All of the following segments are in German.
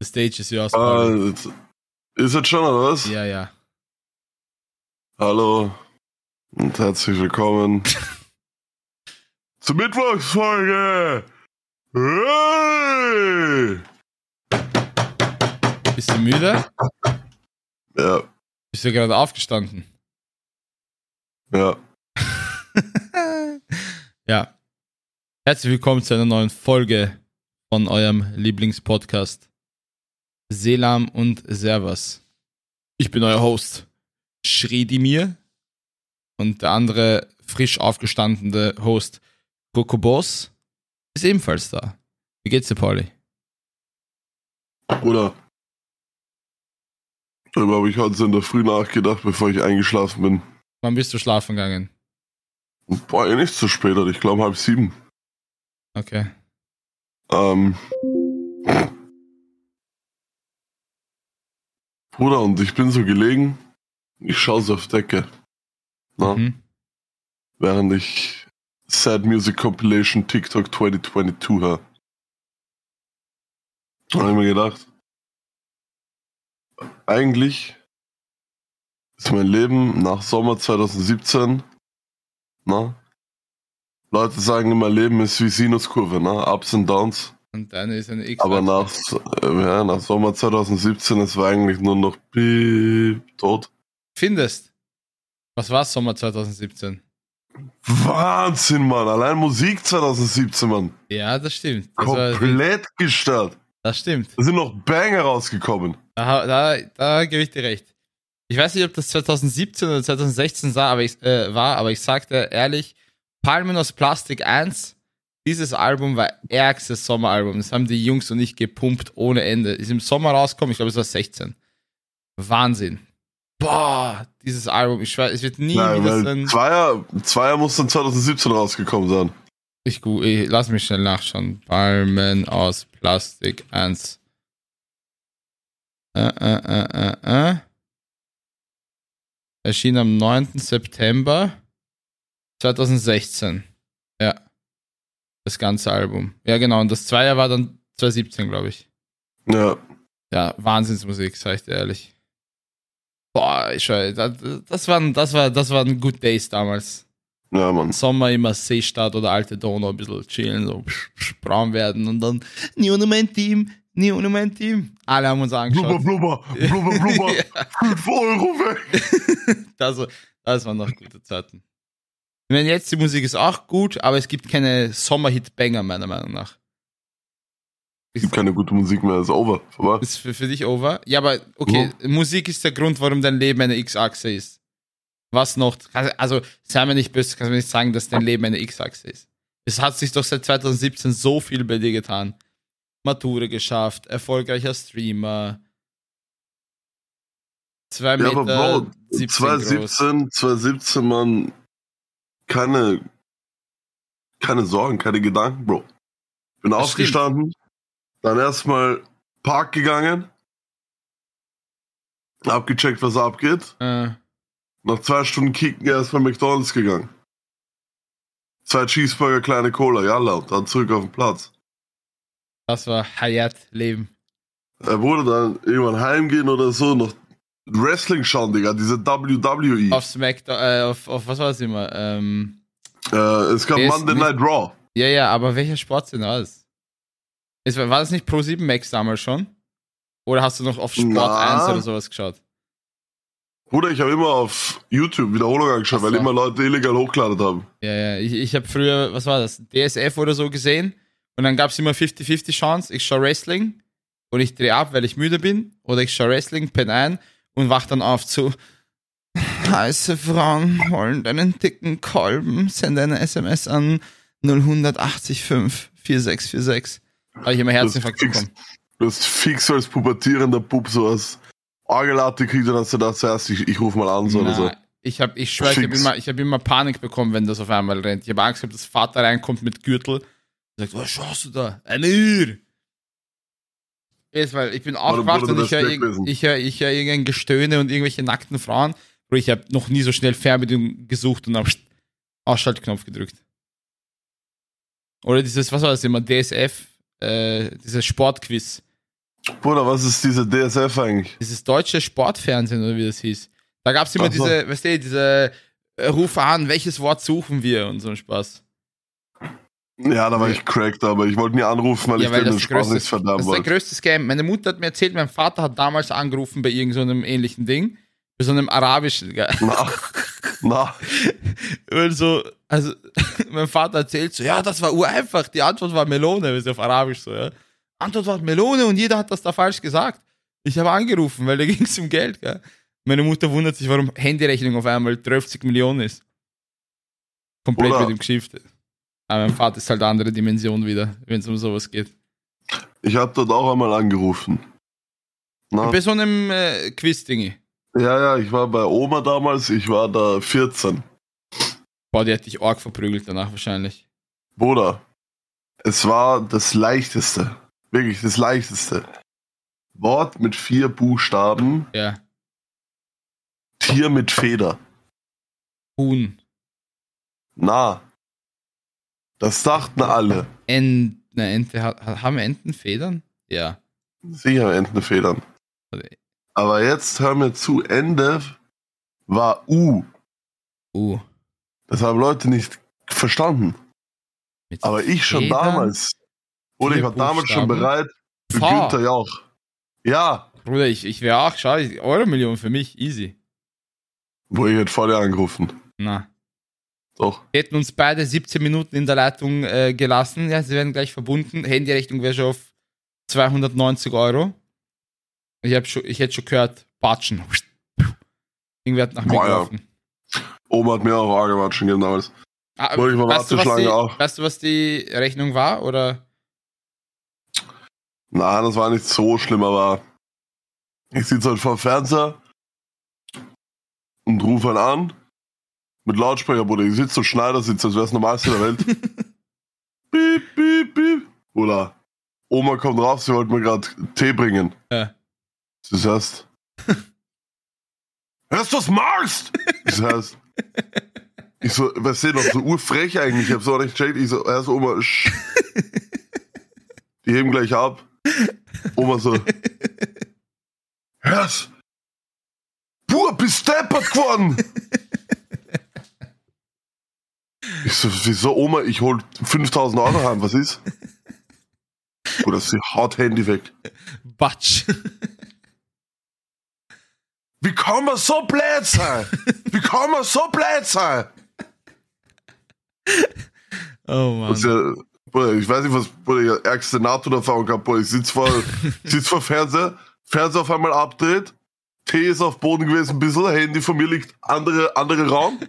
The stage is yours. Äh, ist jetzt schon, oder was? Ja, ja. Hallo und herzlich willkommen zur Mittwochsfolge. Hey! Bist du müde? Ja, Bist du gerade aufgestanden? ja. ja. Herzlich willkommen zu einer neuen Folge von eurem Lieblingspodcast Selam und Servus. Ich bin euer Host Schredimir und der andere frisch aufgestandene Host Kokobos ist ebenfalls da. Wie geht's dir, Pauli? Bruder. Darüber habe ich heute in der Früh nachgedacht, bevor ich eingeschlafen bin. Wann bist du schlafen gegangen? War eh nicht so spät, ich glaube halb sieben. Okay. Ähm. Bruder, und ich bin so gelegen, ich schaue so auf Decke. Mhm. Während ich Sad Music Compilation TikTok 2022 höre. Da habe ich mir gedacht, eigentlich ist mein Leben nach Sommer 2017, na, Leute sagen immer, Leben ist wie Sinuskurve, ne? Ups and Downs. Und deine ist eine X. Aber nach, äh, ja, nach Sommer 2017, es war eigentlich nur noch piep, tot. Findest? Was war Sommer 2017? Wahnsinn, Mann. Allein Musik 2017, Mann. Ja, das stimmt. Das, war, Komplett gestört. das stimmt. Da sind noch Banger rausgekommen. Da, da, da gebe ich dir recht. Ich weiß nicht, ob das 2017 oder 2016 sah, aber ich, äh, war, aber ich sagte ehrlich, Palmen aus Plastik 1, dieses Album war ärgstes Sommeralbum. Das haben die Jungs und ich gepumpt ohne Ende. Ist im Sommer rausgekommen, ich glaube, es war 16. Wahnsinn. Boah, dieses Album, ich weiß, es wird nie Nein, wieder sein. Zweier, Zweier muss dann 2017 rausgekommen sein. Ich, ich lass mich schnell nachschauen. Palmen aus Plastik 1. Äh, äh, äh, äh, äh. Erschien am 9. September 2016. Das ganze Album. Ja, genau. Und das Zweier war dann 2017, glaube ich. Ja. Ja, Wahnsinnsmusik, sag ich dir ehrlich. Boah, ich das, das, waren, das, war, das waren good days damals. Ja, Mann. Sommer immer Seestadt oder alte Donau ein bisschen chillen, so psch, psch, braun werden und dann nie ohne mein Team, nie ohne mein Team. Alle haben uns Blubber, angeschaut. blubber, blubber, blubber. ja, 5 Euro weg. das, das waren noch gute Zeiten. Ich meine, jetzt die Musik ist auch gut, aber es gibt keine Sommerhit-Banger, meiner Meinung nach. Es gibt keine gute Musik mehr, ist over. Vorbei. Ist für, für dich over? Ja, aber okay, Musik ist der Grund, warum dein Leben eine X-Achse ist. Was noch? Also, sei mir nicht böse, kannst du mir nicht sagen, dass dein Leben eine X-Achse ist. Es hat sich doch seit 2017 so viel bei dir getan. Matura geschafft, erfolgreicher Streamer. Zwei Ja, Meter, aber Bro, 17 groß. 2017, 2017, Mann, keine, keine Sorgen, keine Gedanken, Bro. Bin Das aufgestanden, dann erstmal Park gegangen, abgecheckt, was abgeht. Äh, Nach zwei Stunden Kicken erstmal McDonalds gegangen. Zwei Cheeseburger, kleine Cola, jalla, und dann zurück auf den Platz. das war Hayat-Leben. Er wurde dann irgendwann heimgehen oder so, noch Wrestling schauen, Digga, diese WWE. Auf Smackdown, äh, auf, auf was war das immer? Ähm, Äh, es gab ist Monday Night Raw. ja, ja, aber welcher Sport war das? Es war, das nicht Pro 7 Max damals schon? Oder hast du noch auf Sport Na. 1 oder sowas geschaut? Bruder, ich habe immer auf YouTube Wiederholung angeschaut, weil immer Leute illegal hochgeladen haben. Ja, ja, ich, ich habe früher, was war das, DSF oder so gesehen und dann gab es immer 50-50 Chance, ich schaue Wrestling und ich drehe ab, weil ich müde bin oder ich schaue Wrestling, penne ein und wach dann auf zu heiße Frauen wollen deinen dicken Kolben, sende eine SMS an 0185 4646. Habe ich immer Herzinfarkt bekommen. Du hast fix als pubertierender Bub sowas Orgelatte gekriegt und hast du gedacht, zuerst, ich, ich ruf mal an, so oder so. Na, Ich habe, ich schwöre, ich habe immer, ich hab immer Panik bekommen, wenn das auf einmal rennt. Ich habe Angst gehabt, dass Vater reinkommt mit Gürtel und sagt, was schaust du da? Ein Uhr! Jetzt, weil ich bin aufgewacht und ich höre ich hör, ich hör irgendein Gestöhne und irgendwelche nackten Frauen. Bro, ich habe noch nie so schnell Fernbedienung gesucht und habe Ausschaltknopf gedrückt. Oder dieses, was war das immer, DSF, äh, dieses Sportquiz. Bruder, was ist diese DSF eigentlich? Dieses deutsche Sportfernsehen oder wie das hieß. Da gab es immer so. diese, weißt du, diese äh, Rufe an, welches Wort suchen wir und so ein Spaß. Ja, da war ich cracked, aber ich wollte nie anrufen, weil Ja, ich weil den das, Spaß größte, nicht verderben das ist der wollte. größte Scam. Meine Mutter hat mir erzählt, mein Vater hat damals angerufen bei irgendeinem so ähnlichen Ding. Bei so einem arabischen. Na, na, Und so, also, mein Vater erzählt so, ja, das war ureinfach. Die Antwort war Melone, das ist auf Arabisch so, ja. Antwort war Melone und jeder hat das da falsch gesagt. Ich habe angerufen, weil da ging es um Geld, gell. Meine Mutter wundert sich, warum Handyrechnung auf einmal 30 Millionen ist. Komplett Oder- mit dem Geschäft. Aber mein Vater ist halt eine andere Dimension wieder, wenn es um sowas geht. ich hab dort auch einmal angerufen. Na, Bei so einem äh, Quiz-Dingi. ja, ja, ich war bei Oma damals, ich war da 14. Boah, die hat dich arg verprügelt danach wahrscheinlich. Bruder, es war das leichteste, wirklich das leichteste. Wort mit vier Buchstaben, Ja. Tier mit Feder. Huhn. Na, das dachten alle. Ent, ne, Ente, ha- ha- haben Enten Federn? Ja. Sicher Entenfedern. Aber jetzt hör mir zu, Ende war U. Uh. Das haben Leute nicht verstanden. Mit Aber ich schon Federn? damals. Oder ich war damals schon bereit für Pfarr. Günther Jauch. Ja, Bruder, ich, ich wäre auch, schau, ich- Euro-Million für mich, easy. wo ich hätte vor dir angerufen. Na. Doch. Wir hätten uns beide 17 Minuten in der Leitung äh, gelassen. Ja, sie werden gleich verbunden. Handyrechnung wäre schon auf 290 Euro. Ich, hab schon, ich hätte schon gehört, Batschen. Irgendwer hat nach mir Boah, ja. gelaufen. Oma hat mir auch angewatschen gegeben damals. Ah, ich war weißt, du, was die, auch. weißt du, was die Rechnung war? Oder? Nein, das war nicht so schlimm, aber ich sitze halt vor dem Fernseher und rufe halt an. Mit Lautsprecher, Bruder. Ich sitze so Schneidersitz, als wäre es Normalste der Welt. piep, piep, piep. Oder Oma kommt raus, sie wollte mir gerade Tee bringen. Ja. Das heißt. Hörst du, was machst? Das heißt. Ich so, was ist doch so urfrech eigentlich? Ich hab so nicht checkt. Ich so, erst Oma, sch. Die heben gleich ab. Oma so. Hörst? Pur, bist deppert geworden! Ich so, wieso Oma, ich hol 5000 Euro heim, was ist? Oder sie haut Handy weg. Batsch. Wie kann man so blöd sein? Wie kann man so blöd sein? Oh Mann. Bruder, ich weiß nicht, was Bruder, die ärgste NATO-Erfahrung gehabt Bruder. Ich sitze vor, sitz vor Fernseher, Fernseher auf einmal abdreht, Tee ist auf Boden gewesen, ein bisschen, Handy von mir liegt, andere, andere Raum.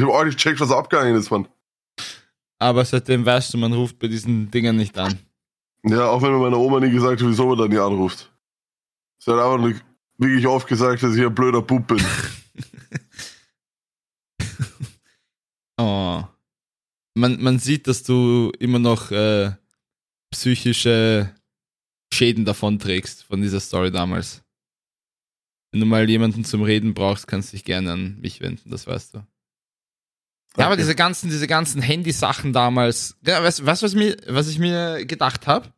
Ich habe auch nicht gecheckt, was abgegangen ist, Mann. Aber seitdem weißt du, man ruft bei diesen Dingern nicht an. Ja, auch wenn mir meine Oma nie gesagt hat, wieso man da nie anruft. Sie hat einfach wirklich oft gesagt, dass ich ein blöder Bub bin. Oh. Man, man sieht, dass du immer noch äh, psychische Schäden davon trägst, von dieser Story damals. Wenn du mal jemanden zum Reden brauchst, kannst du dich gerne an mich wenden, das weißt du. Ja, aber diese ganzen, diese ganzen Handysachen damals, ja, weißt du, was, mir, was ich mir gedacht habe?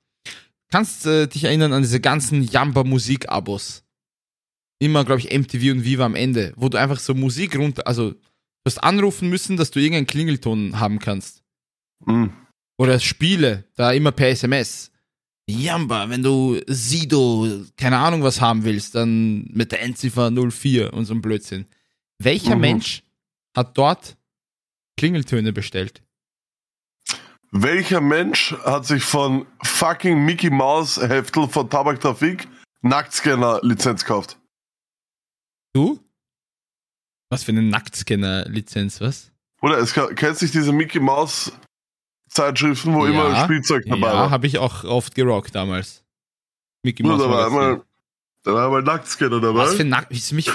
Kannst äh, dich erinnern an diese ganzen Jamba-Musik-Abos? Immer, glaube ich, MTV und Viva am Ende, wo du einfach so Musik runter, also du hast anrufen müssen, dass du irgendeinen Klingelton haben kannst. Hm. Oder Spiele, da immer per SMS. Jamba, wenn du Sido, keine Ahnung was haben willst, dann mit der Endziffer 04 und so ein Blödsinn. Welcher Mhm. Mensch hat dort Klingeltöne bestellt? Welcher Mensch hat sich von fucking Mickey Mouse Heftel von Tabak Trafik Nacktscanner Lizenz gekauft? Du? Was für eine Nacktscanner-Lizenz, was? Oder es kennst du diese Mickey Mouse Zeitschriften, wo Ja. immer Spielzeug dabei Ja, war? habe ich auch oft gerockt damals. Mickey Nur, Mouse da war einmal, da war einmal Nacktscanner dabei. Was für Nackt... mich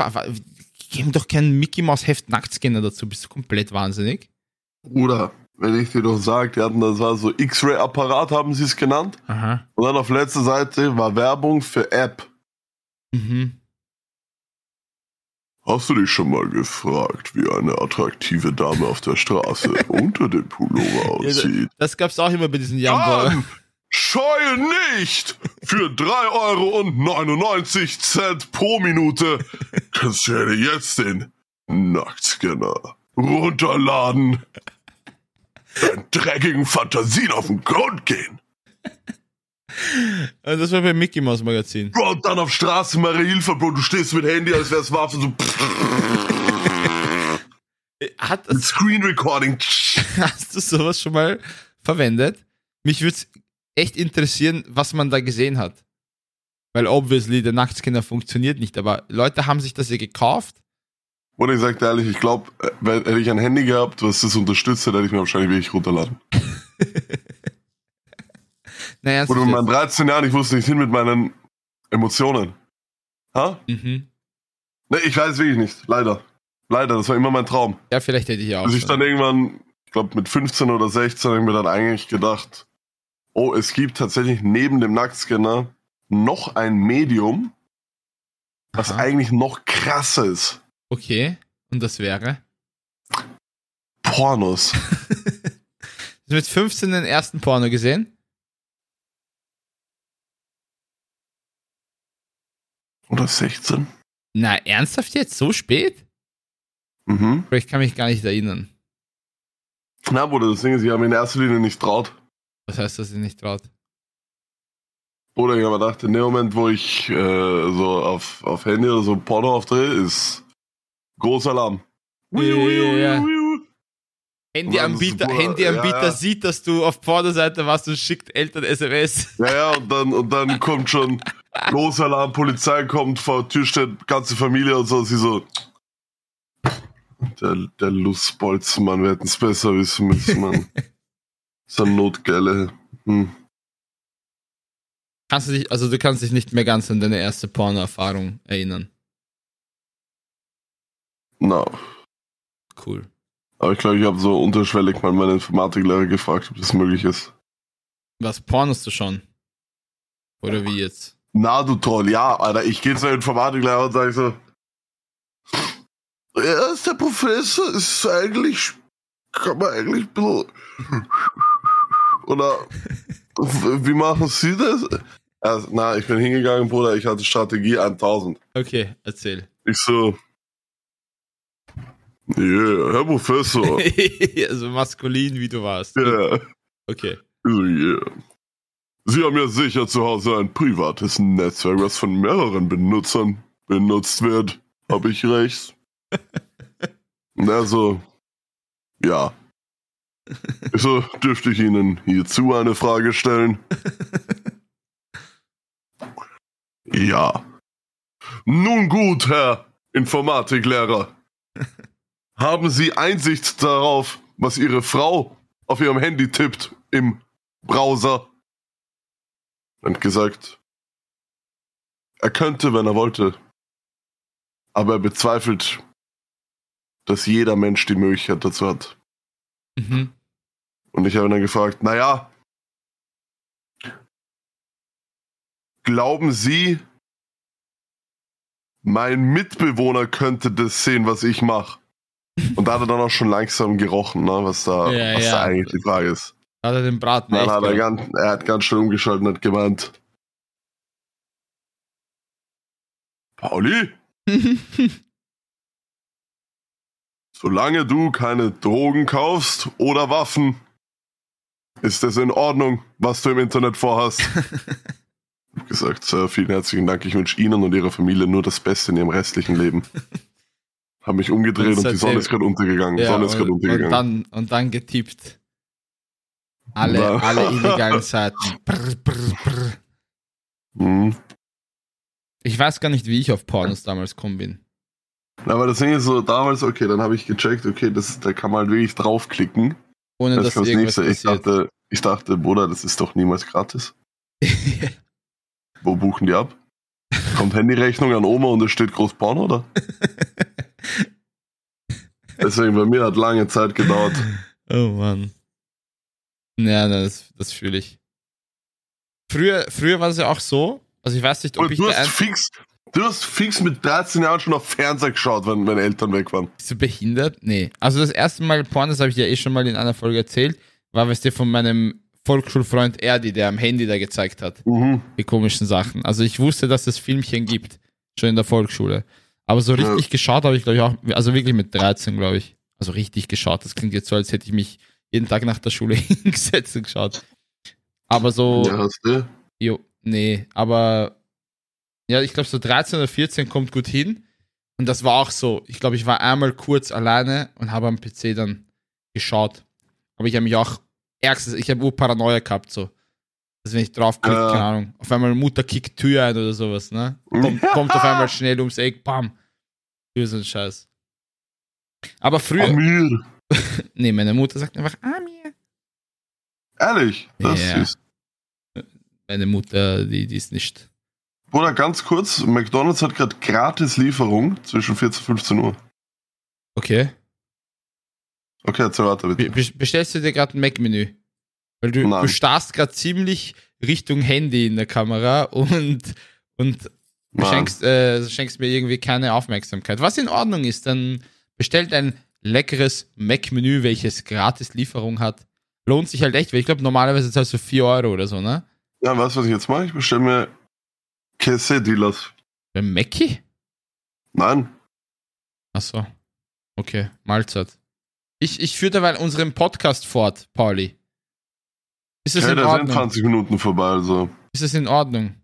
Geben doch keinen Mickey Mouse Heft Nacktscanner dazu, bist du komplett wahnsinnig? Bruder, wenn ich dir doch sage, die hatten das war so X-Ray-Apparat, haben sie es genannt. Aha. Und dann auf letzter Seite war Werbung für App. Mhm. Hast du dich schon mal gefragt, wie eine attraktive Dame auf der Straße unter dem Pullover Ja, aussieht? Das gab's auch immer bei diesen Jamba. Dann scheue nicht! Für 3,99 Euro pro Minute kannst du dir jetzt den Nacktscanner runterladen. Deinen dreckigen Fantasien auf den Grund gehen. Also das war beim Mickey Mouse Magazin. Bro, und dann auf Straße Marie Hilfe, Bro, du stehst mit Handy, als wär's Waffe, so Hat, mit Screen Recording. hast du sowas schon mal verwendet? Mich würde es echt interessieren, was man da gesehen hat. Weil obviously der Nacktscanner funktioniert nicht, aber Leute haben sich das ja gekauft. Und ich sag dir ehrlich, ich glaube, hätte ich ein Handy gehabt, was das unterstützt, hätte ich mir wahrscheinlich wirklich runterladen. Naja, Oder mit meinen 13 Jahren, ich wusste nicht hin mit meinen Emotionen. Ha? mhm. Ne, ich weiß wirklich nicht. Leider. Leider, das war immer mein Traum. Ja, vielleicht hätte ich ja auch. Bis ich dann irgendwann, ich glaube mit 15 oder 16, habe ich mir dann eigentlich gedacht, oh, es gibt tatsächlich neben dem Nacktscanner noch ein Medium, was Aha. eigentlich noch krasser ist. Okay, und das wäre? Pornos. Hast du mit 15 den ersten Porno gesehen? Oder 16? Na, ernsthaft jetzt? So spät? Mhm. Aber Ich kann mich gar nicht erinnern. Na, Bruder, das Ding ist, ich habe mich in erster Linie nicht traut. Was heißt, dass ihr nicht traut? Oder ich habe gedacht, in dem Moment, wo ich äh, so auf, auf Handy oder so Porno aufdrehe, ist großer Alarm. Ja, ja, ja. Wiu. Handyanbieter. Handyanbieter Ja, ja. sieht, dass du auf Pornoseite warst und schickt Eltern SMS. Ja, ja, und dann, und dann kommt schon Großalarm, Polizei kommt, vor der Tür steht ganze Familie und so, sie so. Der, der Lustbolz, Mann, wir hätten es besser wissen müssen, Mann. so ein Notgelle. Hm. Kannst du dich, also du kannst dich nicht mehr ganz an deine erste Porno-Erfahrung erinnern. Na, Cool. aber ich glaube, ich habe so unterschwellig mal meinen Informatiklehrer gefragt, ob das möglich ist. Was pornest du schon? Oder wie jetzt? Na, du Troll, ja, Alter, ich gehe zur Informatiklehrer und sage so, er ist der Professor, ist eigentlich, kann man eigentlich ein bisschen, oder, wie machen Sie das? Also, na, ich bin hingegangen, Bruder, ich hatte Strategie 1000. Okay, erzähl. Ich so, yeah, Herr Professor, also maskulin, wie du warst. yeah. Okay. So, yeah. Sie haben ja sicher zu Hause ein privates Netzwerk, was von mehreren Benutzern benutzt wird. Hab ich recht? Und er so, ja. So, dürfte ich Ihnen hierzu eine Frage stellen? Ja. Nun gut, Herr Informatiklehrer. Haben Sie Einsicht darauf, was Ihre Frau auf ihrem Handy tippt im Browser? Und gesagt, er könnte, wenn er wollte. Aber er bezweifelt, dass jeder Mensch die Möglichkeit dazu hat. Mhm. Und ich habe ihn dann gefragt, naja, glauben Sie, mein Mitbewohner könnte das sehen, was ich mache? Und da hat er dann auch schon langsam gerochen, ne, was da, Ja, was ja. da eigentlich die Frage ist. Hat er den Braten Dann echt hat er, ganz, er hat ganz schnell umgeschaltet und hat gemeint, Pauli, solange du keine Drogen kaufst oder Waffen, ist es in Ordnung, was du im Internet vorhast. Ich hab gesagt, Sir, vielen herzlichen Dank. Ich wünsche Ihnen und Ihrer Familie nur das Beste in Ihrem restlichen Leben. Hab mich umgedreht Und und, die Sonne ist gerade untergegangen. Ja, Sonne ist gerade und, und, untergegangen. dann, und dann getippt. Alle, Na. alle illegalen Seiten. Brr, brr, brr. Mhm. Ich weiß gar nicht, wie ich auf Pornos damals gekommen bin. Aber das Ding ist so, damals, okay, dann habe ich gecheckt, okay, das, da kann man halt wirklich draufklicken. Ohne Das dass das irgendwas nächste. Ich dachte, ich dachte, Bruder, das ist doch niemals gratis. Wo buchen die ab? Kommt Handyrechnung an Oma und es steht groß Porno, oder? Deswegen, bei mir hat lange Zeit gedauert. oh Mann. Ja, das, das fühle ich. Früher, früher war es ja auch so, also ich weiß nicht, ob Und ich du hast fix, du hast fix mit 13 Jahren schon auf Fernseher geschaut, wenn meine Eltern weg waren. Bist du behindert? Nee. Also das erste Mal Pornos habe ich ja eh schon mal in einer Folge erzählt, war, weißt du, von meinem Volksschulfreund Erdi, der am Handy da gezeigt hat, Mhm. die komischen Sachen. Also ich wusste, dass es Filmchen gibt, schon in der Volksschule. Aber so richtig Ja. geschaut habe ich, glaube ich, auch, also wirklich mit 13, glaube ich. Also richtig geschaut. Das klingt jetzt so, als hätte ich mich jeden Tag nach der Schule hingesetzt und geschaut. Aber so, Ja, hast du? jo, nee, aber ja, ich glaube so 13 oder 14 kommt gut hin. Und das war auch so. Ich glaube, ich war einmal kurz alleine und habe am PC dann geschaut. Aber ich habe mich auch ärgstes, ich habe Paranoia gehabt, so. Dass wenn ich draufklicke, Ja. keine Ahnung, auf einmal Mutter kickt Tür ein oder sowas, ne? Kommt, kommt auf einmal schnell ums Eck, bam. Für so ein Scheiß. Aber früher, Amir. nee, meine Mutter sagt einfach Amir. Ehrlich, das Ja. ist. Meine Mutter, die, die ist nicht. Bruder, ganz kurz, McDonalds hat gerade gratis Lieferung zwischen 14 und 15 Uhr. Okay. Okay, erzähl weiter bitte. be- bestellst du dir gerade ein Mac-Menü? Weil du, Nein. du starrst gerade ziemlich Richtung Handy in der Kamera und, und schenkst, äh, schenkst mir irgendwie keine Aufmerksamkeit. Was in Ordnung ist, dann bestellt ein leckeres Mac-Menü, welches gratis Lieferung hat. Lohnt sich halt echt, weil ich glaube, normalerweise zahlst du 4 Euro oder so, ne? Ja, weißt du, was ich jetzt mache? Ich bestelle mir Quesadillas. Beim Mackie? Nein. Achso. Okay, Mahlzeit. Ich, ich führe dabei unseren Podcast fort, Pauli. Ist es Hey, in da sind Ordnung? 20 Minuten vorbei, also. Ist es in Ordnung?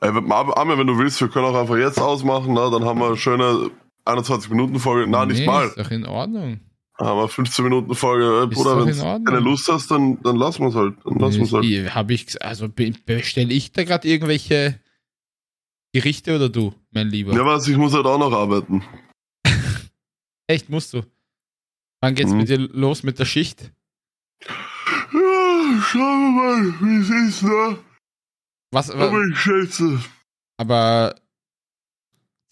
Ey, Arme, wenn du willst, wir können auch einfach jetzt ausmachen, na, dann haben wir eine schöne 21 Minuten Folge. Na, nicht Nee, mal. Ist doch in Ordnung. Haben wir 15 Minuten Folge. Äh, Ist Bruder, wenn du keine Lust hast, dann, dann lassen wir es halt. Dann lassen wir es halt. Habe ich, also be- bestelle ich da gerade irgendwelche Gerichte oder du, mein Lieber? Ja, was, ich muss halt auch noch arbeiten. Echt, musst du. Wann geht's Mhm. mit dir los mit der Schicht? Ja, schauen wir mal, wie es ist, ne? Was, Aber wa- ich schätze. aber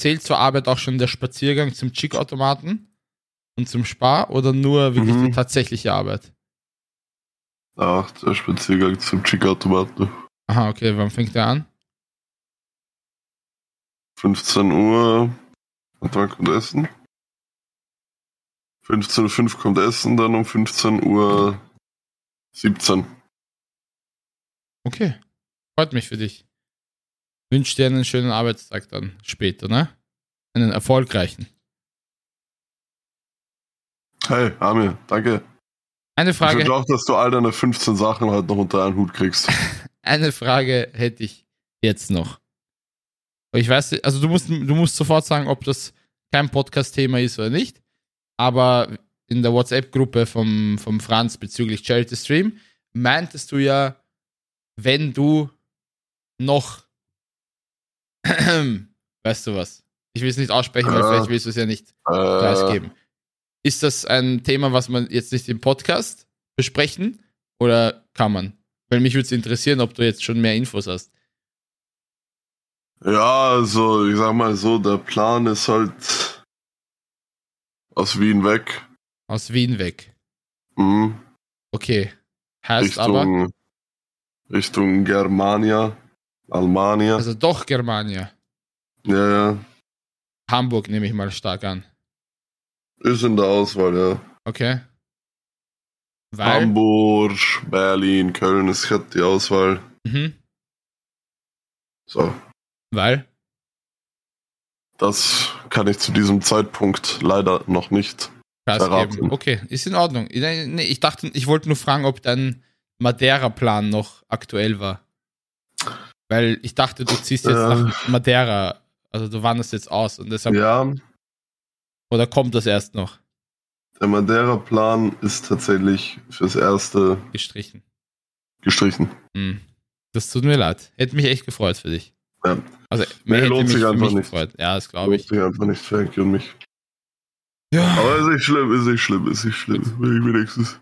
zählt zur Arbeit auch schon der Spaziergang zum Chick-Automaten und zum Spar oder nur wirklich Mhm. die tatsächliche Arbeit? Ach, der Spaziergang zum Chick-Automaten. Aha, okay, wann fängt der an? 15 Uhr. Und wann kommt Essen? 15.05 Uhr kommt Essen, dann um 15 Uhr 17. Okay. Freut mich für dich. Wünsche dir einen schönen Arbeitstag dann später, ne? Einen erfolgreichen. Hey, Amir, danke. Eine Ich Frage, wünsche auch, dass du all deine 15 Sachen halt noch unter einen Hut kriegst. eine Frage hätte ich jetzt noch. Ich weiß, also du musst, du musst sofort sagen, ob das kein Podcast-Thema ist oder nicht. Aber in der WhatsApp-Gruppe vom, vom Franz bezüglich Charity Stream meintest du ja, wenn du noch, weißt du was? Ich will es nicht aussprechen, weil Äh. vielleicht willst du es ja nicht Äh, preisgeben. Ist das ein Thema, was man jetzt nicht im Podcast besprechen oder kann man? Weil mich würde es interessieren, ob du jetzt schon mehr Infos hast. ja, also ich sag mal so, der Plan ist halt aus Wien weg. Aus Wien weg. Mhm. Okay. Heißt aber, Richtung, Richtung Germania, Almania. also doch Germania. ja, ja. Hamburg nehme ich mal stark an. Ist in der Auswahl, ja. Okay. Weil. Hamburg, Berlin, Köln ist halt die Auswahl. Mhm. So. Weil. Das kann ich zu diesem Zeitpunkt leider noch nicht. Verraten. geben. Okay, ist in Ordnung. Nee, ich dachte, ich wollte nur fragen, ob dein Madeira-Plan noch aktuell war. Weil ich dachte, du ziehst jetzt Ja. nach Madeira. Also du wanderst jetzt aus und deshalb. Ja, Oder kommt das erst noch der Madeira-Plan ist tatsächlich fürs Erste gestrichen? gestrichen. Hm. Das tut mir leid. Hätte mich echt gefreut für dich. Ja. Also, Nee, lohnt sich einfach nicht. gefreut. Ja, das glaube Lohnt ich. sich einfach nicht für Henki und mich. Ja. Aber ist nicht schlimm, ist nicht schlimm, ist nicht schlimm. Will ich wenigstens.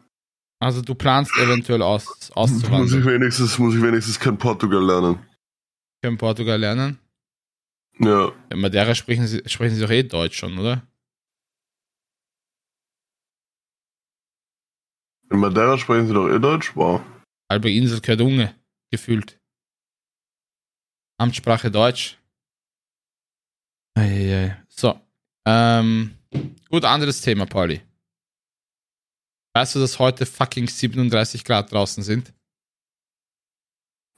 Also du planst eventuell aus, Muss ich auszuwandern. wenigstens, muss ich wenigstens kein Portugal lernen. Können Portugal lernen? Ja. In Madeira sprechen sie, sprechen sie doch eh Deutsch schon, oder? In Madeira sprechen sie doch eh Deutsch? Wow. Halbe Insel gehört Unge, gefühlt. Amtssprache Deutsch. Eieiei. So. Ähm, gut, anderes Thema, Pauli. Weißt du, dass heute fucking 37 Grad draußen sind?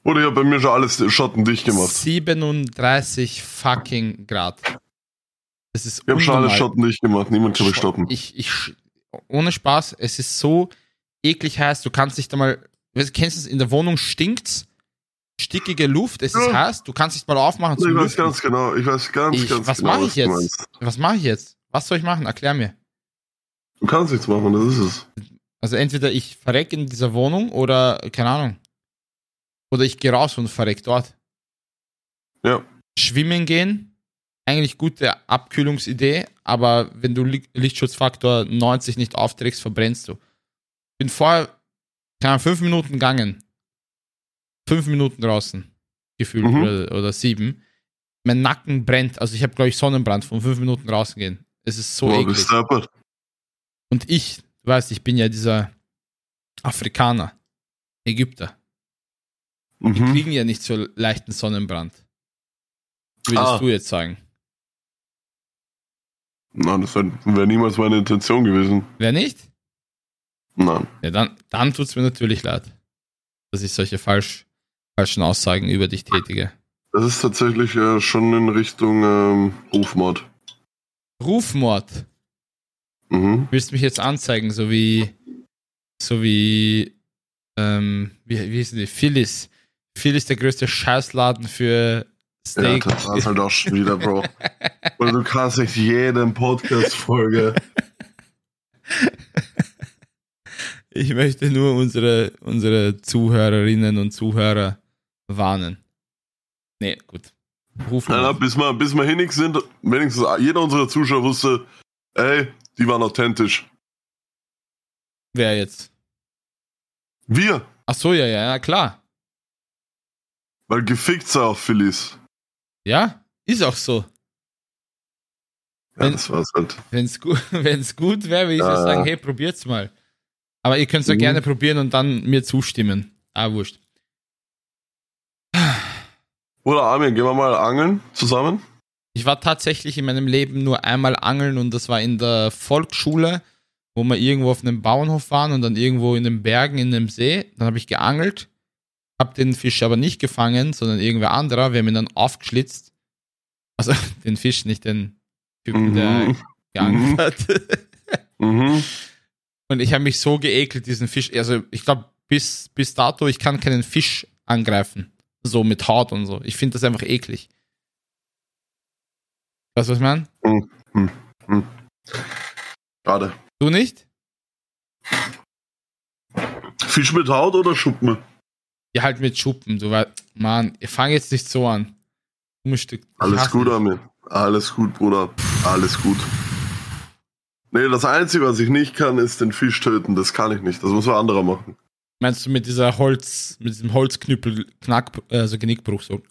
Oder ich habe bei mir schon alles schattendicht gemacht. 37 fucking Grad. Das ist Ich habe schon alles schattendicht gemacht. Niemand kann mich stoppen. Ich, ich, ohne Spaß, es ist so eklig heiß, du kannst nicht einmal, kennst du es, in der Wohnung stinkt's, stickige Luft, es ist Ja. heiß, du kannst nicht mal aufmachen Ich weiß Lüften. ganz genau. Ich weiß ganz, Ich- ganz was genau, mache ich du jetzt? Was mache ich jetzt? Was soll ich machen? Erklär mir. Du kannst nichts machen, das ist es. Also entweder ich verreck in dieser Wohnung oder, keine Ahnung. Oder ich gehe raus und verreck dort. Ja. Schwimmen gehen, eigentlich gute Abkühlungsidee, aber wenn du Li- Lichtschutzfaktor 90 nicht aufträgst, verbrennst du. Bin vorher, keine Ahnung, fünf Minuten gegangen. Fünf Minuten draußen, gefühlt, Mhm. oder, oder sieben. Mein Nacken brennt, also ich habe, glaube ich, Sonnenbrand von fünf Minuten draußen gehen. Es ist so Boah, eklig. Und ich, du weißt, ich bin ja dieser Afrikaner, Ägypter. Die Mhm. kriegen ja nicht so leichten Sonnenbrand. Würdest Ah. du jetzt sagen? Nein, das wäre wär niemals meine Intention gewesen. Wer nicht? Nein. Ja, dann, dann tut es mir natürlich leid, dass ich solche falsch, falschen Aussagen über dich tätige. Das ist tatsächlich äh, schon in Richtung ähm, Rufmord. Rufmord. Mhm. Willst du mich jetzt anzeigen, so wie, so wie, ähm, wie, wie hießen die? Phyllis. Phyllis der größte Scheißladen für Ja, Steak. das war's halt auch schon wieder, Bro. Weil du kannst nicht jede Podcast-Folge. Ich möchte nur unsere, unsere Zuhörerinnen und Zuhörer warnen. Nee, gut. Ruf Nein, mal. nein, bis wir, bis wir hinig sind, wenigstens jeder unserer Zuschauer wusste, ey, die waren authentisch. Wer jetzt? Wir, Ach so, ja, ja, ja, klar. weil gefickt sei auf Phillies. Ja, ist auch so. Ja, Wenn- das war's halt. Wenn's gut, wenn's gut wäre, würde ich Ja. sagen, hey, probiert's mal. Aber ihr könnt's ja Mhm. gerne probieren und dann mir zustimmen. Ah, wurscht. Oder Armin, gehen wir mal angeln zusammen? Ich war tatsächlich in meinem Leben nur einmal angeln und das war in der Volksschule, wo wir irgendwo auf einem Bauernhof waren und dann irgendwo in den Bergen in einem See. Dann habe ich geangelt, habe den Fisch aber nicht gefangen, sondern irgendwer anderer. Wir haben ihn dann aufgeschlitzt. Also den Fisch, nicht den Typen, der Mhm. geangelt hat. Mhm. Und ich habe mich so geekelt, diesen Fisch. Also ich glaube, bis, bis dato, ich kann keinen Fisch angreifen. So mit Haut und so. Ich finde das einfach eklig. Weißt du, was ich meine? Schade. Du nicht? Fisch mit Haut oder Schuppen? Ja, halt mit Schuppen. Du weißt, Mann, ich fange jetzt nicht so an. Stück. Alles gut. Armin. Alles gut, Bruder. Alles gut. Nee, das Einzige, was ich nicht kann, ist den Fisch töten. Das kann ich nicht. Das muss ein anderer machen. Meinst du mit dieser Holz, mit diesem Holzknüppel, Knack, also Genickbruch so?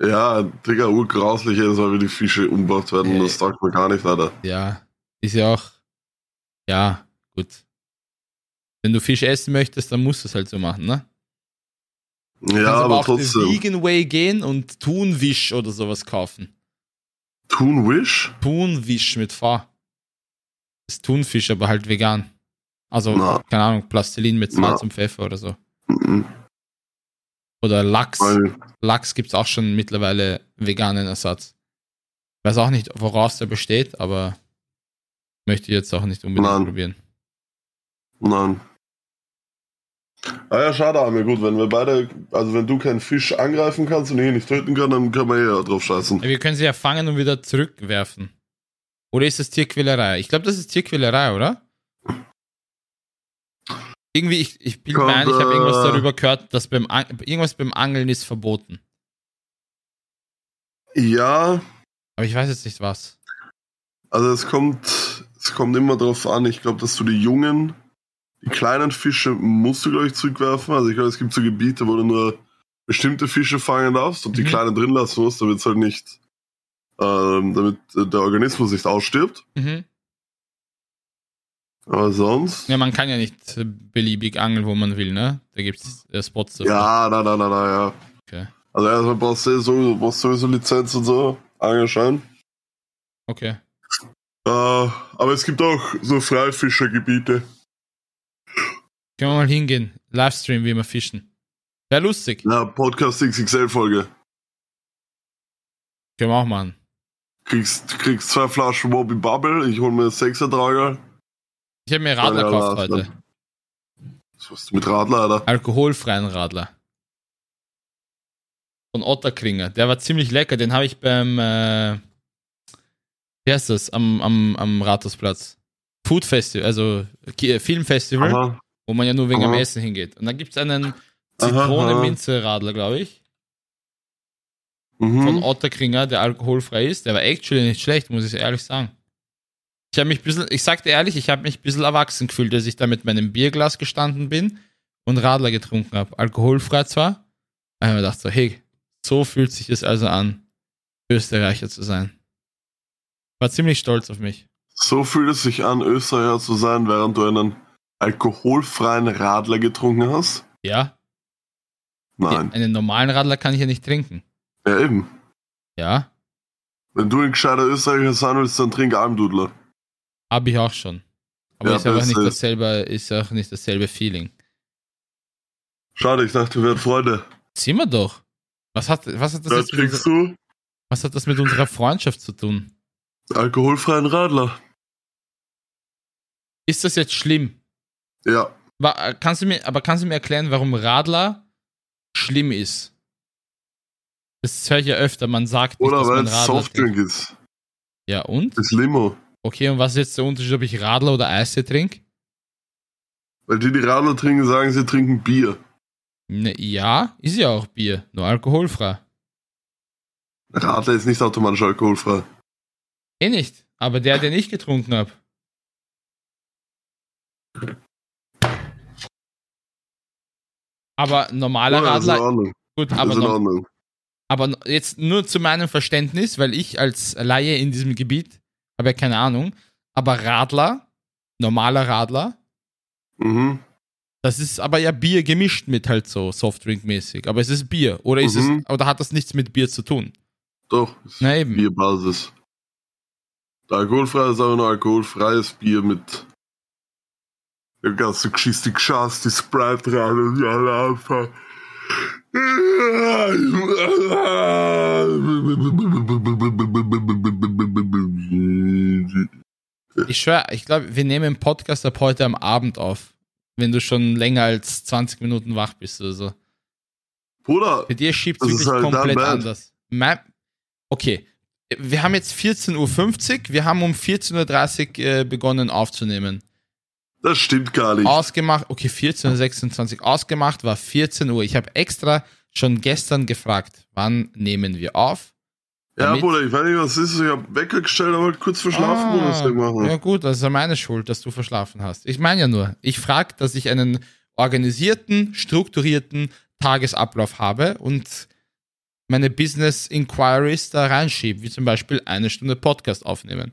Ja, Digga, urgrauslich jedes Mal, wie die Fische umgebracht werden. Ey. Das sagt mir gar nicht, leider. Ja, ist ja auch. Ja, gut. Wenn du Fisch essen möchtest, dann musst du es halt so machen, ne? Ja, Kannst aber den trotzdem. Vegan Way gehen und Thunfisch oder sowas kaufen. Toon Wish? Thunfisch mit V. Das ist Thunfisch, aber halt vegan. Also, Na. keine Ahnung, Plastilin mit Salz Na. und Pfeffer oder so. Mhm. Oder Lachs. Weil, Lachs gibt es auch schon mittlerweile veganen Ersatz. Ich weiß auch nicht, woraus der besteht, aber möchte ich jetzt auch nicht unbedingt Nein. probieren. nein. Ah ja, schade, Armin. Gut, wenn wir beide, also wenn du keinen Fisch angreifen kannst und ich ihn nicht töten kann, dann können wir eh drauf scheißen. Ja, wir können sie ja fangen und wieder zurückwerfen. Oder ist das Tierquälerei? Ich glaube, das ist Tierquälerei, oder? Irgendwie, ich, ich bilde mir ein, ich habe irgendwas äh, darüber gehört, dass beim An irgendwas beim Angeln ist verboten. Ja, Aber ich weiß jetzt nicht was. Also es kommt, es kommt immer darauf an, ich glaube, dass du die jungen, die kleinen Fische musst du, glaube ich, zurückwerfen. Also ich glaube, es gibt so Gebiete, wo du nur bestimmte Fische fangen darfst und die Mhm. kleinen drin lassen musst, damit es halt nicht, ähm, damit äh, der Organismus nicht ausstirbt. Mhm. Aber sonst. Ja, man kann ja nicht beliebig angeln, wo man will, ne? Da gibt es äh, Spots dafür. Ja, nein, nein, nein, nein, ja. Okay. Also erstmal brauchst du sowieso, brauchst du sowieso Lizenz und so, Angelschein. Okay. Äh, aber es gibt auch so Freifischergebiete. Können wir mal hingehen. Livestream, wie wir fischen. Wäre lustig. Ja, Podcast XXL-Folge. Können wir auch machen. Kriegst, kriegst zwei Flaschen Wobby Bubble, ich hol mir sechser Trager. Ich habe mir Radler gekauft heute. Was hast du mit Radler, Alter? Alkoholfreien Radler. Von Otterkringer. Der war ziemlich lecker. Den habe ich beim, äh, wie heißt das? Am, am, am Rathausplatz. Food Festival, also Ki- Filmfestival, Aha. wo man ja nur wegen Aha. dem Essen hingeht. Und dann gibt es einen. Zitrone-Minze-Radler, glaube ich. von Mhm. Otterkringer, der alkoholfrei ist. Der war actually nicht schlecht, muss ich ehrlich sagen. Ich habe mich ein bisschen, ich sagte ehrlich, ich habe mich ein bisschen erwachsen gefühlt, als ich da mit meinem Bierglas gestanden bin und Radler getrunken habe. Alkoholfrei zwar. Aber ich gedacht so, hey, so fühlt sich es also an, Österreicher zu sein. War ziemlich stolz auf mich. So fühlt es sich an, Österreicher zu sein, während du einen alkoholfreien Radler getrunken hast? Ja, Nein. einen normalen Radler kann ich ja nicht trinken. Ja, eben. Ja, Wenn du ein gescheiter Österreicher sein willst, dann trink Almdudler. Habe ich auch schon. Aber Ja, ist einfach das nicht ist- dasselbe, ist auch nicht dasselbe Feeling. Schade, ich dachte, wir wären Freunde. Ziehen wir doch. Was hat, was hat das Da jetzt mit unserer- Was hat das mit unserer Freundschaft zu tun? alkoholfreien Radler. Ist das jetzt schlimm? Ja. Wa- Kannst du mir, aber kannst du mir erklären, warum Radler schlimm ist? Das höre ich ja öfter. Man sagt nicht, Oder dass weil es Softdrink ist. Ja, und? Das Limo. Okay, und was ist jetzt der Unterschied, ob ich Radler oder Eise trinke? Weil die, die Radler trinken, sagen, sie trinken Bier. Ne, ja, ist ja auch Bier, nur alkoholfrei. Radler ist nicht automatisch alkoholfrei. Eh nicht. Aber der, den ich getrunken habe. Aber normaler Ja, Radler, gut, aber, no, Ordnung. aber jetzt nur zu meinem Verständnis, weil ich als Laie in diesem Gebiet habe ja keine Ahnung, aber Radler, normaler Radler, Mhm. das ist aber ja Bier gemischt mit halt so Softdrink-mäßig. Aber es ist Bier. Oder ist Mhm. es, oder hat das nichts mit Bier zu tun? Doch. ist Na eben. Bierbasis. Der alkoholfrei ist aber nur alkoholfreies Bier mit der ganzen Geschichte geschasst, die Sprite rein und alle einfach. Ich schwör, ich glaube, wir nehmen den Podcast ab heute am Abend auf. Wenn du schon länger als 20 Minuten wach bist oder so. Bruder, Bei dir schiebt es wirklich halt komplett anders. Mein, okay, wir haben jetzt 14.50 Uhr, wir haben um 14.30 Uhr äh, begonnen aufzunehmen. Das stimmt gar nicht. Ausgemacht, okay, 14.26 Uhr. Ausgemacht war 14 Uhr. Ich habe extra schon gestern gefragt, wann nehmen wir auf? ja, Bruder, ich weiß nicht, was ist. Ich hab Wecker gestellt, aber kurz verschlafen Ah, wir machen. Ja gut, das ist ja meine Schuld, dass du verschlafen hast. Ich meine ja nur, ich frage, dass ich einen organisierten, strukturierten Tagesablauf habe und meine Business Inquiries da reinschiebe, wie zum Beispiel eine Stunde Podcast aufnehmen.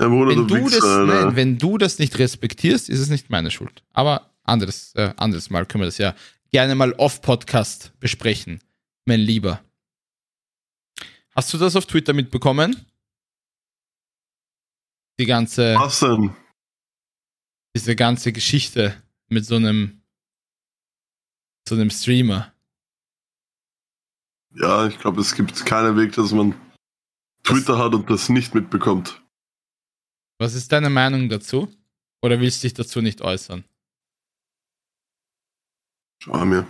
Ja, Bruder, Wenn du, du, das, Wichser, Alter. nein, wenn du das nicht respektierst, ist es nicht meine Schuld. Aber anderes, äh, anderes Mal können wir das ja gerne mal off-Podcast besprechen, mein Lieber. Hast du das auf Twitter mitbekommen? Die ganze, Was denn? diese ganze Geschichte mit so einem, so einem Streamer. Ja, ich glaube, es gibt keinen Weg, dass man Twitter hat und das nicht mitbekommt. Was ist deine Meinung dazu? Oder willst du dich dazu nicht äußern? Schau mir.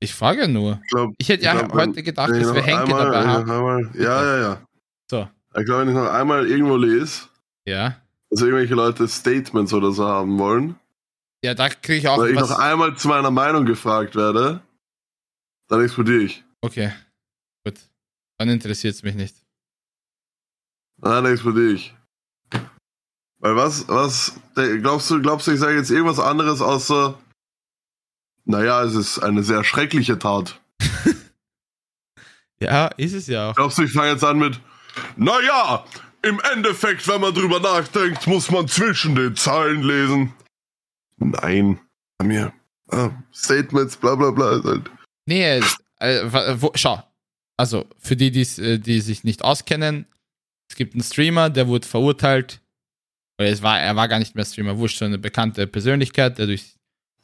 Ich frage nur. Ich glaube, Ich hätte ja Ich glaub, heute wenn- gedacht, wenn dass wir Henke einmal- dabei wenn haben. einmal, ja, ja, ja. So, Ich glaube, wenn ich noch einmal irgendwo lese, ja. dass irgendwelche Leute Statements oder so haben wollen, Ja, da kriege ich auch oder ich noch einmal zu meiner Meinung gefragt werde, dann explodiere ich. Okay, gut. Dann interessiert es mich nicht. Dann explodiere ich. Weil was, was, glaubst du, glaubst du, ich sage jetzt irgendwas anderes außer, naja, es ist eine sehr schreckliche Tat. Ja, ist es ja auch. Glaubst du, ich fange jetzt an mit, naja, im Endeffekt, wenn man drüber nachdenkt, muss man zwischen den Zeilen lesen. Nein. Bei mir. Ah, Statements, bla bla bla. Ist halt. Nee, äh, wa- wo, schau. Also, für die, äh, die sich nicht auskennen, es gibt einen Streamer, der wurde verurteilt Oder es war, er war gar nicht mehr Streamer, wurscht, so eine bekannte Persönlichkeit, der durch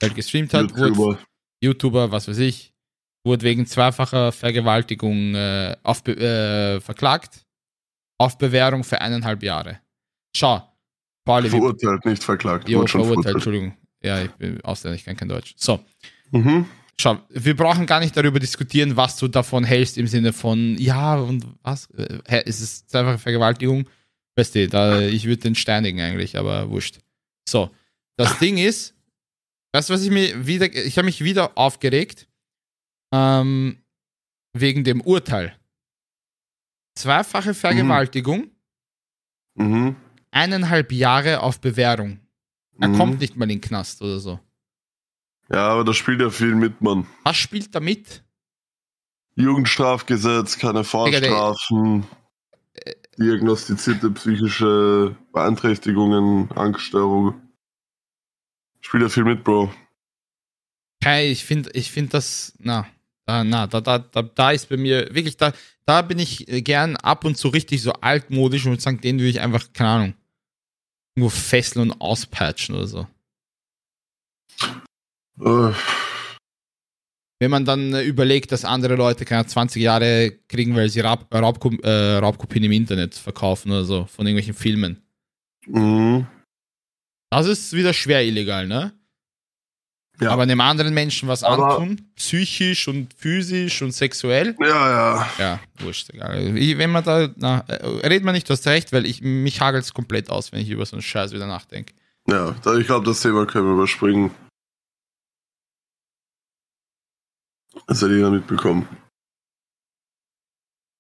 Welt gestreamt hat, wurde YouTuber. YouTuber, was weiß ich, wurde wegen zweifacher Vergewaltigung äh, auf, äh, verklagt. Auf Bewährung für eineinhalb Jahre. Schau, Pauli, Verurteilt, nicht verklagt. jo, verurteilt, Entschuldigung. Ja, ich bin Ausländer, ich kann kein Deutsch. So, Mhm. schau, wir brauchen gar nicht darüber diskutieren, was du davon hältst, im Sinne von, ja, und was? Äh, ist es zweifache Vergewaltigung? Weißt du, da, ich würde den steinigen eigentlich, aber wurscht. So, das Ding ist, weißt du, was ich mir wieder, ich habe mich wieder aufgeregt, ähm, wegen dem Urteil. Zweifache Vergewaltigung, Mhm. eineinhalb Jahre auf Bewährung. Er Mhm. kommt nicht mal in den Knast oder so. Ja, aber da spielt ja viel mit, Mann. Was spielt da mit? Jugendstrafgesetz, keine Vorstrafen, diagnostizierte psychische Beeinträchtigungen, Angststörung. Spielt ja viel mit, Bro. Kai, ich finde ich find das, na, da, na, da, da, da, da ist bei mir wirklich, da, da bin ich gern ab und zu richtig so altmodisch und sagen, den würde ich einfach, keine Ahnung, nur fesseln und auspatchen oder so. Äh, Wenn man dann äh, überlegt, dass andere Leute keine Ahnung, 20 Jahre kriegen, weil sie Raub, Raubko äh, Raubkopien im Internet verkaufen oder so, von irgendwelchen Filmen. mhm. Das ist wieder schwer illegal, ne? Ja. Aber einem anderen Menschen was Aber- antun, psychisch und physisch und sexuell, ja, ja. Ja, wurscht, egal. Ich, wenn man da, na, äh, redet man nicht, du hast recht, weil ich, mich hagelt es komplett aus, wenn ich über so einen Scheiß wieder nachdenke. Ja, ich glaube, das Thema können wir überspringen. Das hat jeder mitbekommen.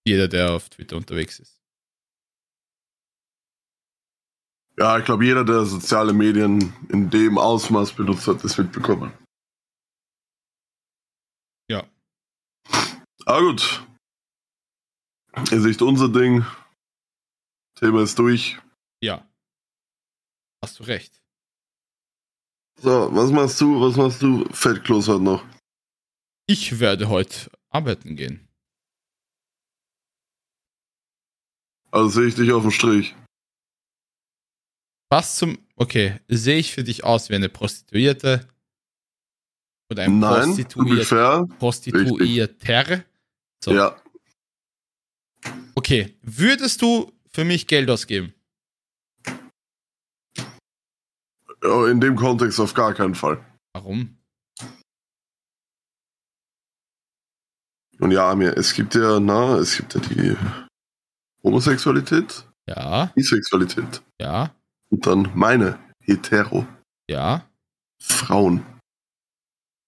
Jeder, der auf Twitter unterwegs ist. Ja, ich glaube, jeder, der soziale Medien in dem Ausmaß benutzt hat, das mitbekommen. Ja. Aber gut. Ist nicht unser Ding. Thema ist durch. Ja. Hast du recht. So, was machst du? Was machst du? Fettklos heute noch. Ich werde heute arbeiten gehen. Also sehe ich dich auf dem Strich. Was zum. Okay, sehe ich für dich aus wie eine Prostituierte? Oder ein Nein, fair. Prostituierter? So. Ja. Okay, würdest du für mich Geld ausgeben? In dem Kontext auf gar keinen Fall. Warum? Und ja, es gibt ja, na, es gibt ja die Homosexualität, Ja, Bisexualität. ja, Und dann meine hetero ja, Frauen.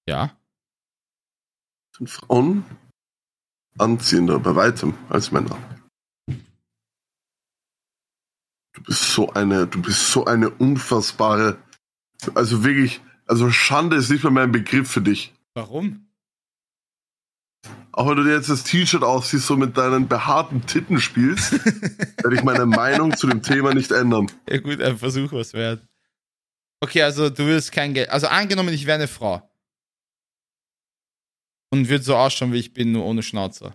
ja. Sind Frauen anziehender bei weitem als Männer. Du bist so eine, du bist so eine unfassbare, also wirklich, also Schande ist nicht mehr mein Begriff für dich. Warum? Auch wenn du dir jetzt das T-Shirt aussiehst, so mit deinen behaarten Titten spielst, werde ich meine Meinung zu dem Thema nicht ändern. Ja gut, ein Versuch was wert. Okay, also du willst kein Geld. Also angenommen, ich wäre eine Frau. Und würde so ausschauen, wie ich bin, nur ohne Schnauzer.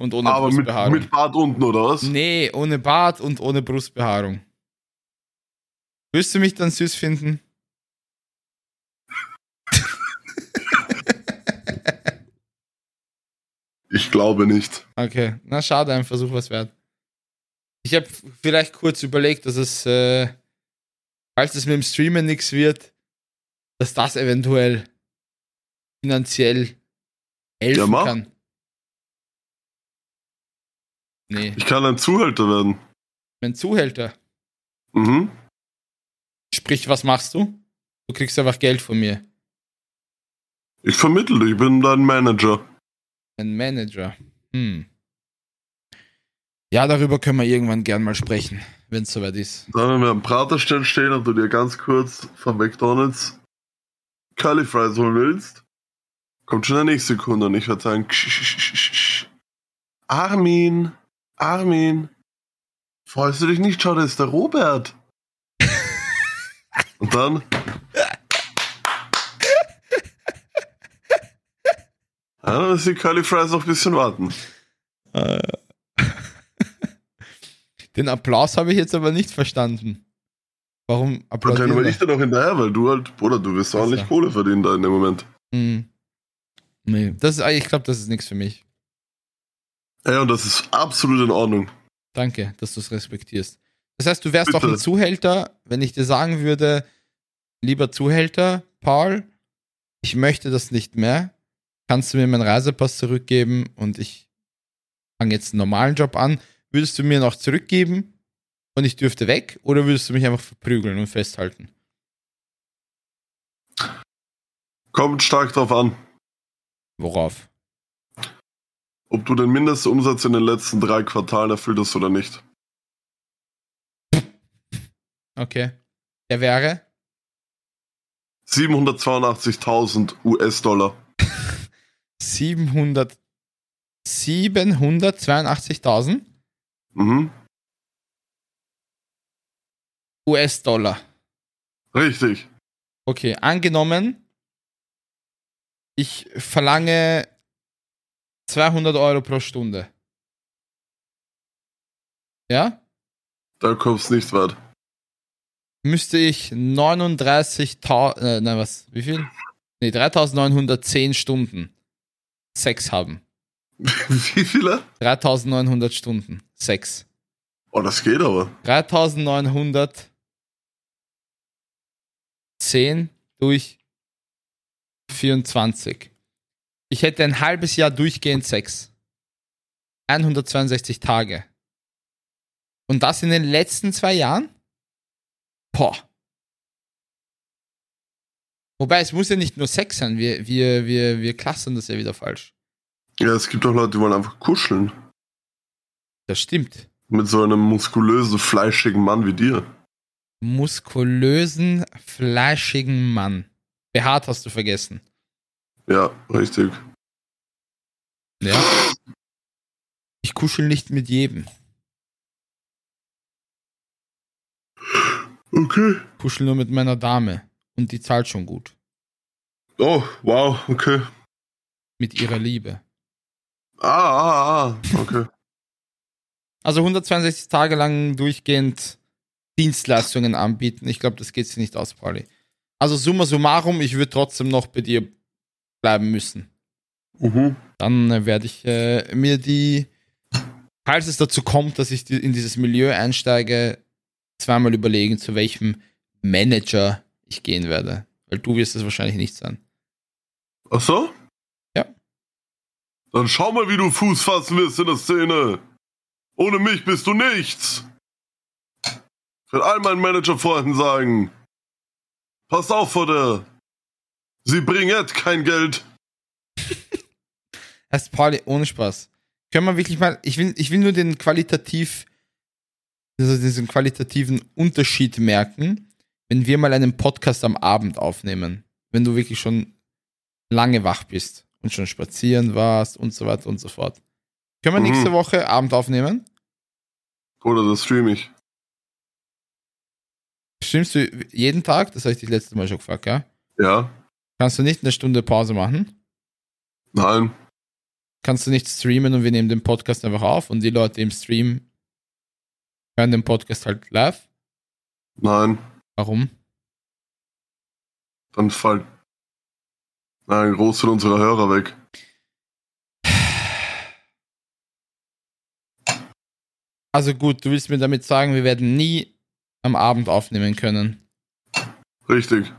Und ohne Aber mit, Brustbehaarung. mit Bart unten, oder was? nee, ohne Bart und ohne Brustbehaarung. Würdest du mich dann süß finden? Ich glaube nicht. Okay, na schade, ein Versuch was wert. Ich habe vielleicht kurz überlegt, dass es, äh, falls es mit dem Streamen nichts wird, dass das eventuell finanziell helfen Ja, kann. Nee, Ich kann ein Zuhälter werden. mein Zuhälter. Mhm. Sprich, was machst du? Du kriegst einfach Geld von mir. Ich vermittle, dich, ich bin dein Manager. Ein Manager. Hm. Ja, darüber können wir irgendwann gern mal sprechen, wenn es soweit ist. Dann, wenn wir am Praterstern stehen und du dir ganz kurz von McDonalds Curly Fries holen willst, kommt schon der nächste Kunde und ich werde sagen, "Ksch, ksch, ksch, ksch, ksch. Armin, Armin, freust du dich nicht? Schau, da ist der Robert. und dann, ja, dann müssen die Curly Fries noch ein bisschen warten. Äh. Den Applaus habe ich jetzt aber nicht verstanden. Warum Und dann applaudieren bin ich dir noch hinterher, weil du halt, Bruder, du wirst ordentlich Besser. Kohle verdienen da in dem Moment. Hm. Nee, das ist, ich glaube, das ist nichts für mich. Ja, und das ist absolut in Ordnung. Danke, dass du es respektierst. Das heißt, du wärst Bitte. auch ein Zuhälter, wenn ich dir sagen würde, lieber Zuhälter, Paul, ich möchte das nicht mehr. Kannst du mir meinen Reisepass zurückgeben und ich fange jetzt einen normalen Job an? Würdest du mir noch zurückgeben und ich dürfte weg oder würdest du mich einfach verprügeln und festhalten? Kommt stark drauf an, Worauf? ob du den Mindestumsatz in den letzten drei Quartalen erfüllt hast oder nicht. Okay. Der wäre 782.000 US-Dollar. 700 782.000 Mhm. US-Dollar. Richtig. Okay, angenommen, ich verlange 200 Euro pro Stunde. Ja? Da kommst nicht weit. Müsste ich 39.000, äh, nein, was, wie viel? Nee, 3.910 Stunden Sex haben. Wie viele? 3.900 Stunden Sex. Oh, das geht aber. 3.910 durch 24. Ich hätte ein halbes Jahr durchgehend Sex. 162 Tage. Und das in den letzten zwei Jahren? Boah. Wobei, es muss ja nicht nur Sex sein. Wir, wir, wir, wir klassen das ja wieder falsch. Ja, es gibt auch Leute, die wollen einfach kuscheln. Das stimmt. Mit so einem muskulösen, fleischigen Mann wie dir. Muskulösen, fleischigen Mann. Behaart hast du vergessen. Ja, richtig. Ja. Ich kuschel nicht mit jedem. Okay. Kuschel nur mit meiner Dame. Und die zahlt schon gut. Oh, wow, okay. Mit ihrer Liebe. Ah, ah, ah, okay. Also 162 Tage lang durchgehend Dienstleistungen anbieten. Ich glaube, das geht sich nicht aus, Pauli. Also summa summarum, ich würde trotzdem noch bei dir bleiben müssen. Mhm. Dann äh, werde ich äh, mir die, falls es dazu kommt, dass ich die, in dieses Milieu einsteige, zweimal überlegen, zu welchem Manager ich gehen werde. Weil du wirst es wahrscheinlich nicht sein. Ach so? Ja. Dann schau mal, wie du Fuß fassen wirst in der Szene. Ohne mich bist du nichts. Ich will all meinen Managerfreunden sagen. Passt auf vor der. Sie bringet kein Geld. Heißt Pauli, ohne Spaß. Können wir wirklich mal, ich will, ich will nur den qualitativ, also diesen qualitativen Unterschied merken, wenn wir mal einen Podcast am Abend aufnehmen. Wenn du wirklich schon lange wach bist und schon spazieren warst und so weiter und so fort. Können wir Mhm. nächste Woche Abend aufnehmen? Oder das stream ich. Stimmst du jeden Tag? Das habe ich dich letztes Mal schon gefragt, ja? Ja? Kannst du nicht eine Stunde Pause machen? Nein. Kannst du nicht streamen und wir nehmen den Podcast einfach auf und die Leute im Stream hören den Podcast halt live? Nein. Warum? Dann fällt ein Großteil unserer Hörer weg. Also gut, du willst mir damit sagen, wir werden nie am Abend aufnehmen können. Richtig.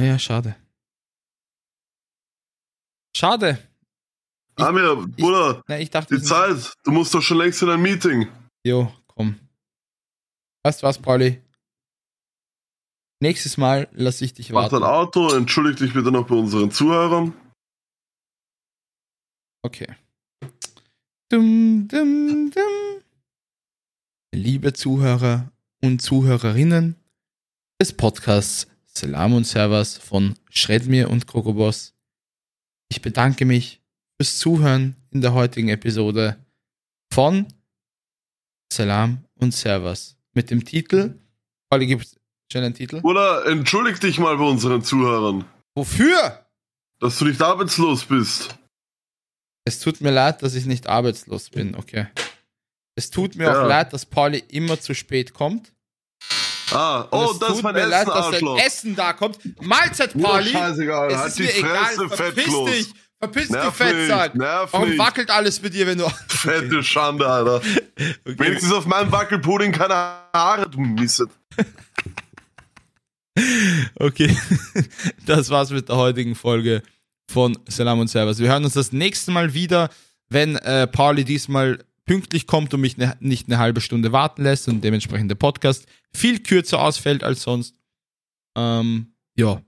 Ja, schade. Schade. Ich- Amir, Bruder, Na, ich dachte, die Zeit. Du musst doch schon längst in ein Meeting. Jo, komm. Weißt du was, Pauli? Nächstes Mal lasse ich dich Mach warten. dein Auto, entschuldig dich bitte noch bei unseren Zuhörern. Okay. Dum, dum, dum. Liebe Zuhörer und Zuhörerinnen des Podcasts Salam und Servus von Schredmir und Krokobos. Ich bedanke mich fürs Zuhören in der heutigen Episode von Salam und Servus mit dem Titel. Pauli, gibt es schon einen Titel? Oder entschuldig dich mal bei unseren Zuhörern, Wofür? dass du nicht arbeitslos bist. Es tut mir leid, dass ich nicht arbeitslos bin, okay. Es tut mir Ja. auch leid, dass Pauli immer zu spät kommt. Ah, oh, das ist tut mein mir Essen, leid, dass Arschloch. Essen da kommt. Mahlzeit, Pauli. scheißegal, Es halt ist die mir egal. Fresse, Verpiss Fettkloß. dich. Verpiss dich, Nerv Fettsack. nicht, nerv Warum wackelt alles bei dir, wenn du... Fette Schande, Alter. Okay. Wenigstens auf meinem Wackelpudding keine Haare, du Misset. Okay, das war's mit der heutigen Folge von Salam und Servus. Wir hören uns das nächste Mal wieder, wenn äh, Pauli diesmal pünktlich kommt und mich ne, nicht eine halbe Stunde warten lässt und dementsprechend der Podcast viel kürzer ausfällt als sonst. Ähm, ja,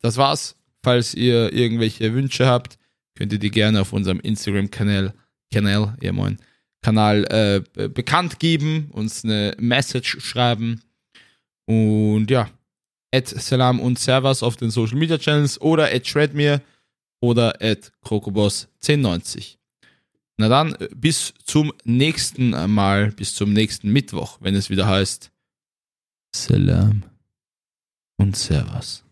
das war's. Falls ihr irgendwelche Wünsche habt, könnt ihr die gerne auf unserem Instagram-Kanal, Kanal, ja moin, Kanal äh, be- bekannt geben, uns eine Message schreiben. Und ja, at Salam und Servus auf den Social Media Channels oder at Shredmir oder at Krokobos1090. Na dann, äh, bis zum nächsten Mal, bis zum nächsten Mittwoch, wenn es wieder heißt Salam und Servus.